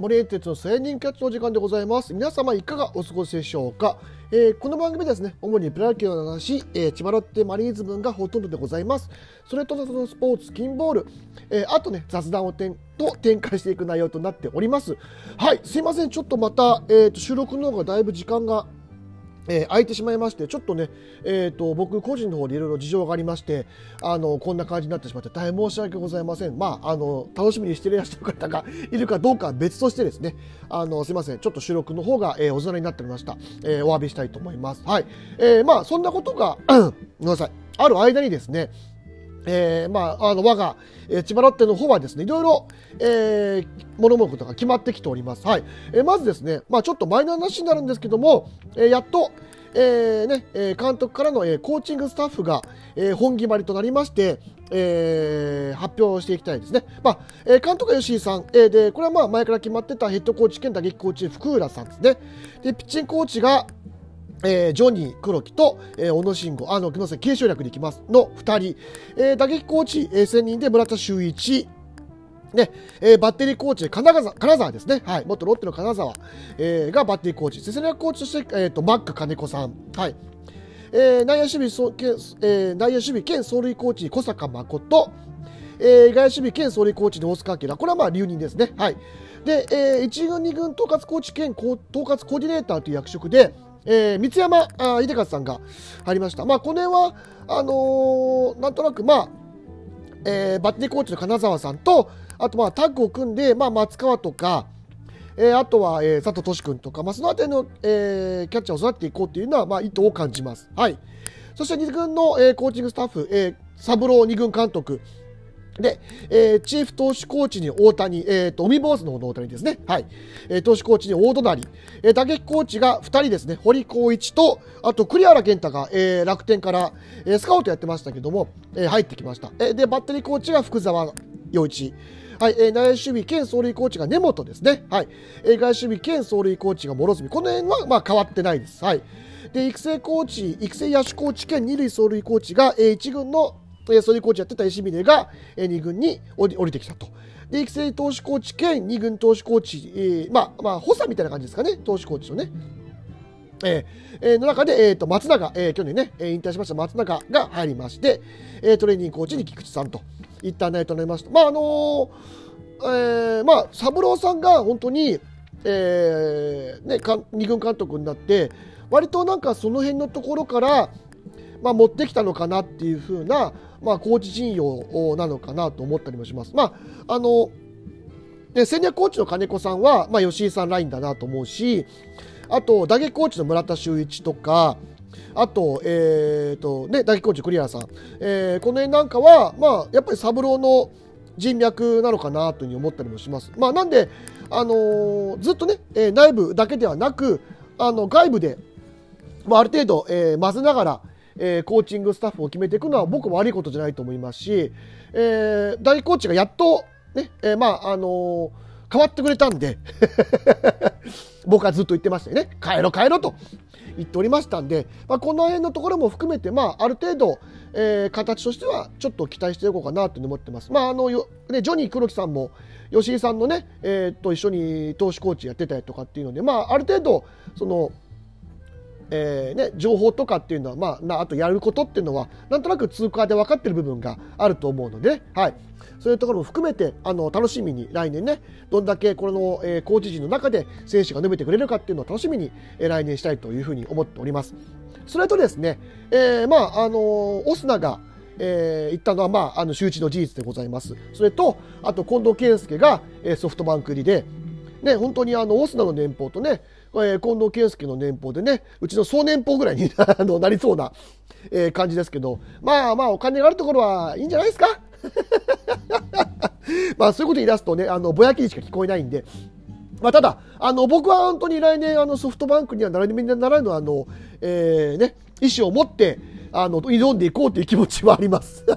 森エンテツの千人キャッチの時間でございます。皆様いかがお過ごしでしょうか、えーこの番組ですね、主にプロ野球の話、えー千葉ロッテマリーンズ分がほとんどでございます。それとそのスポーツ、キンボール、えーあとね、雑談をてんと展開していく内容となっております。はい、すいません、ちょっとまた、えーと収録の方がだいぶ時間がえー空いてしまいまして、ちょっとね、えー、と僕個人の方でいろいろ事情がありましてあのこんな感じになってしまって大変申し訳ございません、まあ、あの楽しみにしていらっしゃる方が いるかどうかは別としてですね。あのすいません。ちょっと収録の方が、えーおざなになっておりました、えーお詫びしたいと思います、はい。えーまあ、そんなことが ごめんなさい。ある間にですねえーまあ、あの我が、えー千葉ロッテの方はですねいろいろ、えー、物事が決まってきております、はい。えーまずですね、まあ、ちょっとマイナーな話になるんですけども、えーやっと、えーねえー監督からの、えーコーチングスタッフが、えー本決まりとなりまして、えー発表していきたいですね、まあえー監督は吉井さん、えーでこれはまあ前から決まってたヘッドコーチ兼打撃コーチ福浦さんですね。でピッチングコーチがえージョニー黒木と、えー小野慎吾、あの、ごめんなさい、継承略でいきます。の2人、えー打撃コーチ、えー専任で村田修一、ねえーバッテリーコーチで金沢金沢ですね、はい、元ロッテの金沢、えーがバッテリーコーチ、戦略コーチとして、えー、とマック金子さん、はい。えー内野守備そう兼、えー内野守備兼走塁コーチ小坂誠、えー外野守備兼走塁コーチに大塚明、これはまあ留任ですね。はい。で、えー、1軍、2軍統括コーチ兼統括コーディネーターという役職で、えー三山あ秀和さんが入りました。まあ、この辺はあのーなんとなく、まあえーバッテリーコーチの金沢さんとあとまあタッグを組んで、まあ、松川とか、えーあとは、えー佐藤俊君とか、まあ、その辺りの、えーキャッチャーを育てていこうというのは、まあ、意図を感じます。はい、そして2軍の、えーコーチングスタッフ、えー、三郎2軍監督で、えーチーフ投手コーチに大谷、えーと、海坊主の方の大谷ですね。はい。えー投手コーチに大隣、えー打撃コーチが2人ですね。堀光一と、あと栗原健太が、えー楽天から、えースカウトやってましたけども、えー入ってきました。えーで、バッテリーコーチが福沢陽一。はい、えー内野守備兼走塁コーチが根本ですね。はい。えー外野守備兼走塁コーチが諸角。この辺は、まあ、変わってないです。はい。で、育成コーチ、育成野手コーチ兼二塁走塁コーチが、えー1軍のえー、ソリコーチやってた石峰が、えー、2軍に降り降りてきたと。で育成投手コーチ兼2軍投手コーチ、えーまあまあ補佐みたいな感じですかね投手コーチのね。えーえーの中で、えー、と松永、えー去年ね、え引退しました松永が入りまして、えートレーニングコーチに菊池さんといった内容となりました。まああのーえーまあ三郎さんが本当に、えーね、か2軍監督になって割となんかその辺のところからまあ、持ってきたのかなっていう風な、まあ、コーチ陣容なのかなと思ったりもします。まああのね戦略コーチの金子さんは、まあ、吉井さんラインだなと思うしあと打撃コーチの村田修一とかあと,、えーとね、打撃コーチ栗原さん、えーこの辺なんかは、まあ、やっぱり三郎の人脈なのかなというふうに思ったりもします。まあ、なんで、あのーずっとね、えー内部だけではなくあの外部でまあ、ある程度、えー混ぜながら、えーコーチングスタッフを決めていくのは僕も悪いことじゃないと思いますし、えー、大コーチがやっと、ねえーまああのー変わってくれたんで 僕はずっと言ってましたよね帰ろ帰ろと言っておりましたんで、まあ、この辺のところも含めて、まあ、ある程度、えー形としてはちょっと期待していこうかなと思ってます。まああのよね、ジョニー黒木さんも吉井さんのね、えーと一緒に投手コーチやってたりとかっていうので、まあ、ある程度そのえーね、情報とかっていうのは、まあ、なあとやることっていうのはなんとなく通過で分かってる部分があると思うので、はい、そういうところも含めてあの楽しみに来年ねどんだけこの、えーコーチ陣の中で選手が伸びてくれるかっていうのを楽しみに、えー来年したいというふうに思っております。それとですね、えーまああのーオスナがえー言ったのは、まあ、あの周知の事実でございます。それと、あと近藤健介が、えーソフトバンク入りで、ね、本当にあのオスナの年俸とね、えー近藤健介の年俸でね、うちの総年俸ぐらいに あのなりそうな、えー感じですけど、まあまあ、お金があるところはいいんじゃないですか？まあ、そういうこと言い出すとね、あのぼやきにしか聞こえないんで。まあ、ただあの僕は本当に来年あのソフトバンクにはならにならぬあの、えーね、意思を持ってあの挑んでいこうという気持ちはあります。ま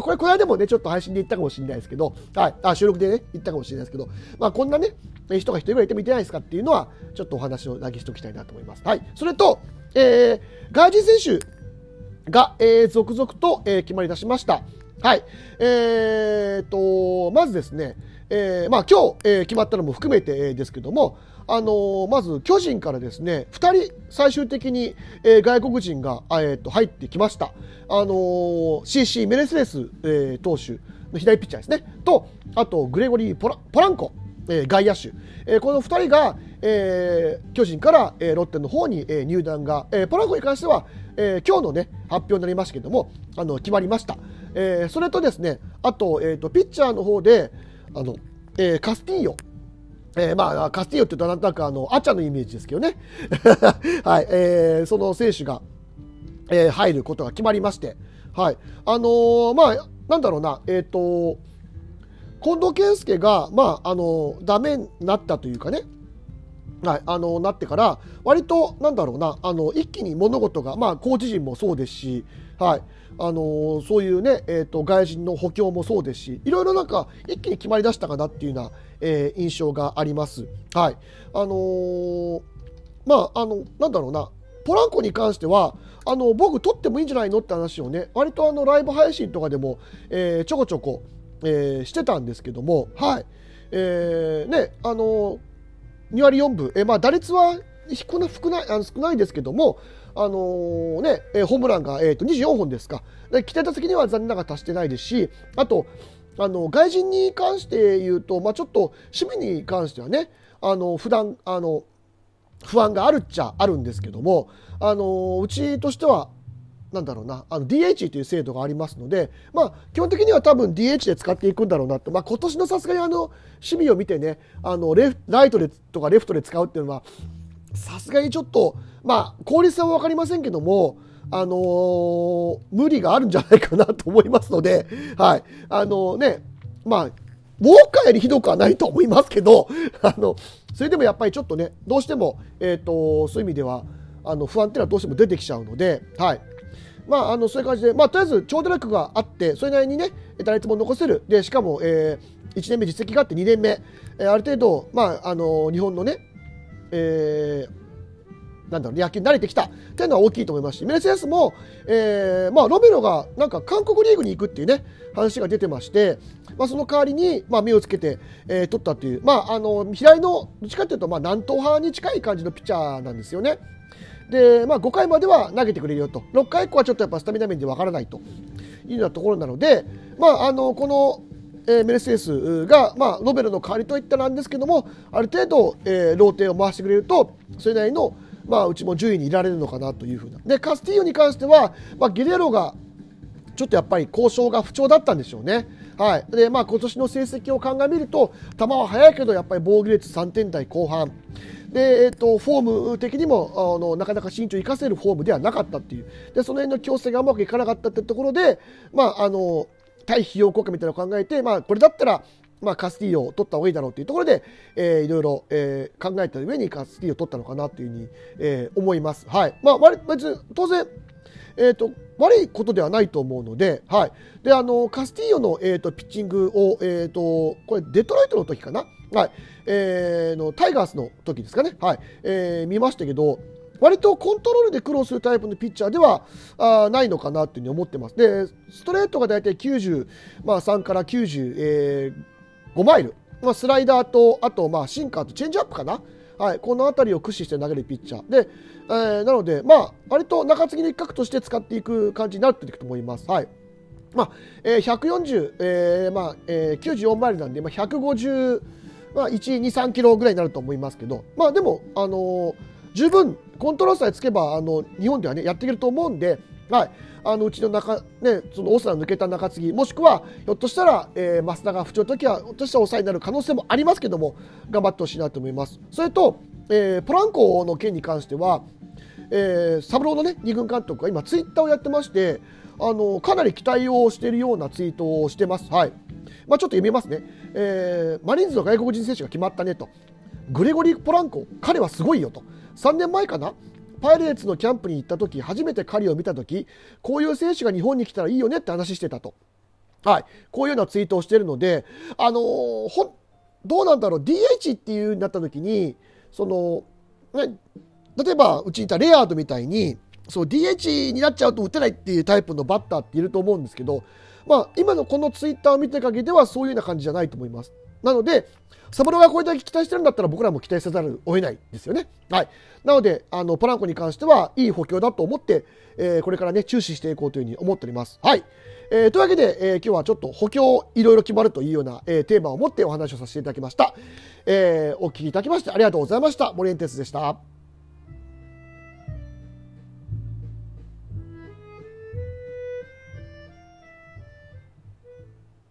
あこれこの間でもねちょっと配信で言ったかもしれないですけど、はい、あ収録でね言ったかもしれないですけど、まあこんなね人が一人ぐらいいてもいてないですかっていうのはちょっとお話をだけしておきたいなと思います。はい、それと、えー、外人選手が、えー続々と、えー決まり出しました。はい。えー、と、まずですね、えー、まあ今日、えー、決まったのも含めて、えー、ですけども、あのー、まず巨人からですね2人最終的に、えー、外国人が、えー、と入ってきました、あのー、CC メレスレス、えー、投手の左ピッチャーですね。とあとグレゴリー・ポラポランコ、えー、外野手、えー、この2人が、えー、巨人から、えー、ロッテの方に、えー、入団が、えー、ポランコに関しては、えー、今日の、ね、発表になりましたけどもあの決まりました、えー、それとですねあと,、えーと、ピッチャーの方であの、えー、カスティーヨ。えー、まあ、カスティーヨって言うとなんとなくあの、アチャのイメージですけどね。はい、えー、その選手が、えー、入ることが決まりまして、はい。あのー、まあ、なんだろうな、えっ、ー、と、近藤健介が、まあ、あのー、ダメになったというかね、はい、あのなってから、割と、なんだろうな、あの一気に物事が、まあ、コーチ陣もそうですし、はい、あのーそういうね、えーと、外人の補強もそうですし、いろいろなんか、一気に決まりだしたかなっていうような、えー、印象があります。はい。あのー、まあ、あの、なんだろうな、ポランコに関しては、あの、僕取ってもいいんじゃないのって話をね、割とあの、ライブ配信とかでも、えー、ちょこちょこ、えー、してたんですけども、はい。えー、ね、あの2割4分、えー、まあ、打率は少な少ないあの少ないですけども、あのー、ね、ホームランが、えーと、24本ですか。期待打席には残念ながら達してないですし、あと、あの外人に関して言うと、まあ、ちょっと守備に関してはね、あの普段あの不安があるっちゃあるんですけども、あのうちとしては、なんだろうな、DH という制度がありますので、まあ、基本的には多分 DH で使っていくんだろうなと、まあ、今年のさすがにあの守備を見てね、あのレライトでとかレフトで使うっていうのは、さすがにちょっと、まあ、効率は分かりませんけども、あのー、無理があるんじゃないかなと思いますので、はい。あのー、ね、まあ、ウォーカーよりひどくはないと思いますけど、あの、それでもやっぱりちょっとね、どうしても、えっ、ー、と、そういう意味では、あの、不安っていうのはどうしても出てきちゃうので、はい。まあ、あの、そういう感じで、まあ、とりあえず、長打力があって、それなりにね、打率も残せる。で、しかも、えー、1年目実績があって2年目、えー、ある程度、まあ、あの、日本のね、えー、なんだろう、野球に慣れてきたっていうのは大きいと思いますし、メルセデスも、えー、まあ、ロメロがなんか韓国リーグに行くっていうね、話が出てまして、まあ、その代わりに、まあ、目をつけて、えー、取ったっていう、まあ、あの、平井の、どっちかっていうと、まあ、南東派に近い感じのピッチャーなんですよね。で、まあ、5回までは投げてくれるよと。6回以降はちょっとやっぱスタミナ面でわからないというようなところなので、まあ、あの、この、えー、メルセデスが、まあ、ロベルの代わりといったらなんですけども、ある程度、えー、ローテを回してくれると、それなりの、まあ、うちも順位にいられるのかなというふうな。で、カスティーヨに関しては、まあ、ゲレロが、ちょっとやっぱり交渉が不調だったんでしょうね。はい。で、まあ、今年の成績を鑑みると、球は速いけど、やっぱり防御率3点台後半。で、えーと、フォーム的にもあのなかなか身長を生かせるフォームではなかったっていうでその辺の矯正がうまくいかなかったってところで、まあ、あの対費用効果みたいなのを考えて、まあ、これだったら、まあ、カスティーヨを取った方がいいだろうというところで、えー、いろいろ、えー、考えた上にカスティーヨを取ったのかなというふうに、えー、思います。はい。まあ、別に当然えーと、悪いことではないと思うので、はい、であのカスティーヨの、えーと、ピッチングを、えーと、これデトロイトの時かな、はい。えー、のタイガースの時ですかね、はい。えー、見ましたけど割とコントロールで苦労するタイプのピッチャーではあないのかなというふうに思ってます。で、ストレートが大体93、まあ、から95、えー、マイル、まあ、スライダーと、あと、まあ、シンカーとチェンジアップかな。はい、この辺りを駆使して投げるピッチャーで、えー、なので、まあ、割と中継ぎの一角として使っていく感じになっていくと思います。はいまあえー、140、えーまあえー、94マイルなんで、まあ、150、まあ、1、2、3キロぐらいになると思いますけど、まあ、でも、あのー、十分コントロールさえつけばあの日本ではねやっていけると思うんで、はい、あのうちの中、ね、そのオスナ抜けた中継ぎもしくはひょっとしたら、えー、増田が不調の時はひょっとしたら抑えになる可能性もありますけども頑張ってほしいなと思います。それと、えー、ポランコの件に関しては、えー、サブローのね二軍監督が今ツイッターをやってましてあのかなり期待をしているようなツイートをしてます。はいまあ、ちょっと読みますね、えー、マリーンズの外国人選手が決まったねとグレゴリー・ポランコ彼はすごいよと。3年前かな？パイレーツのキャンプに行った時初めて彼を見た時こういう選手が日本に来たらいいよねって話してたと、はい、こういうようなツイートをしているので、あのー、ほどうなんだろう？DH っていうになった時にその、ね、例えばうちにいたレアードみたいにそう DH になっちゃうと打てないっていうタイプのバッターっていると思うんですけど、まあ、今のこのツイッターを見てる限りではそういうような感じじゃないと思います。なので、サブロがこれだけ期待してるんだったら僕らも期待せざるを得ないですよね。はい。なので、あの、ポランコに関してはいい補強だと思って、えー、これからね、注視していこうというふうに思っております。はい。えー、というわけで、えー、今日はちょっと補強いろいろ決まるというような、え、テーマを持ってお話をさせていただきました。え、お聞きいただきましてありがとうございました。森エンテスでした。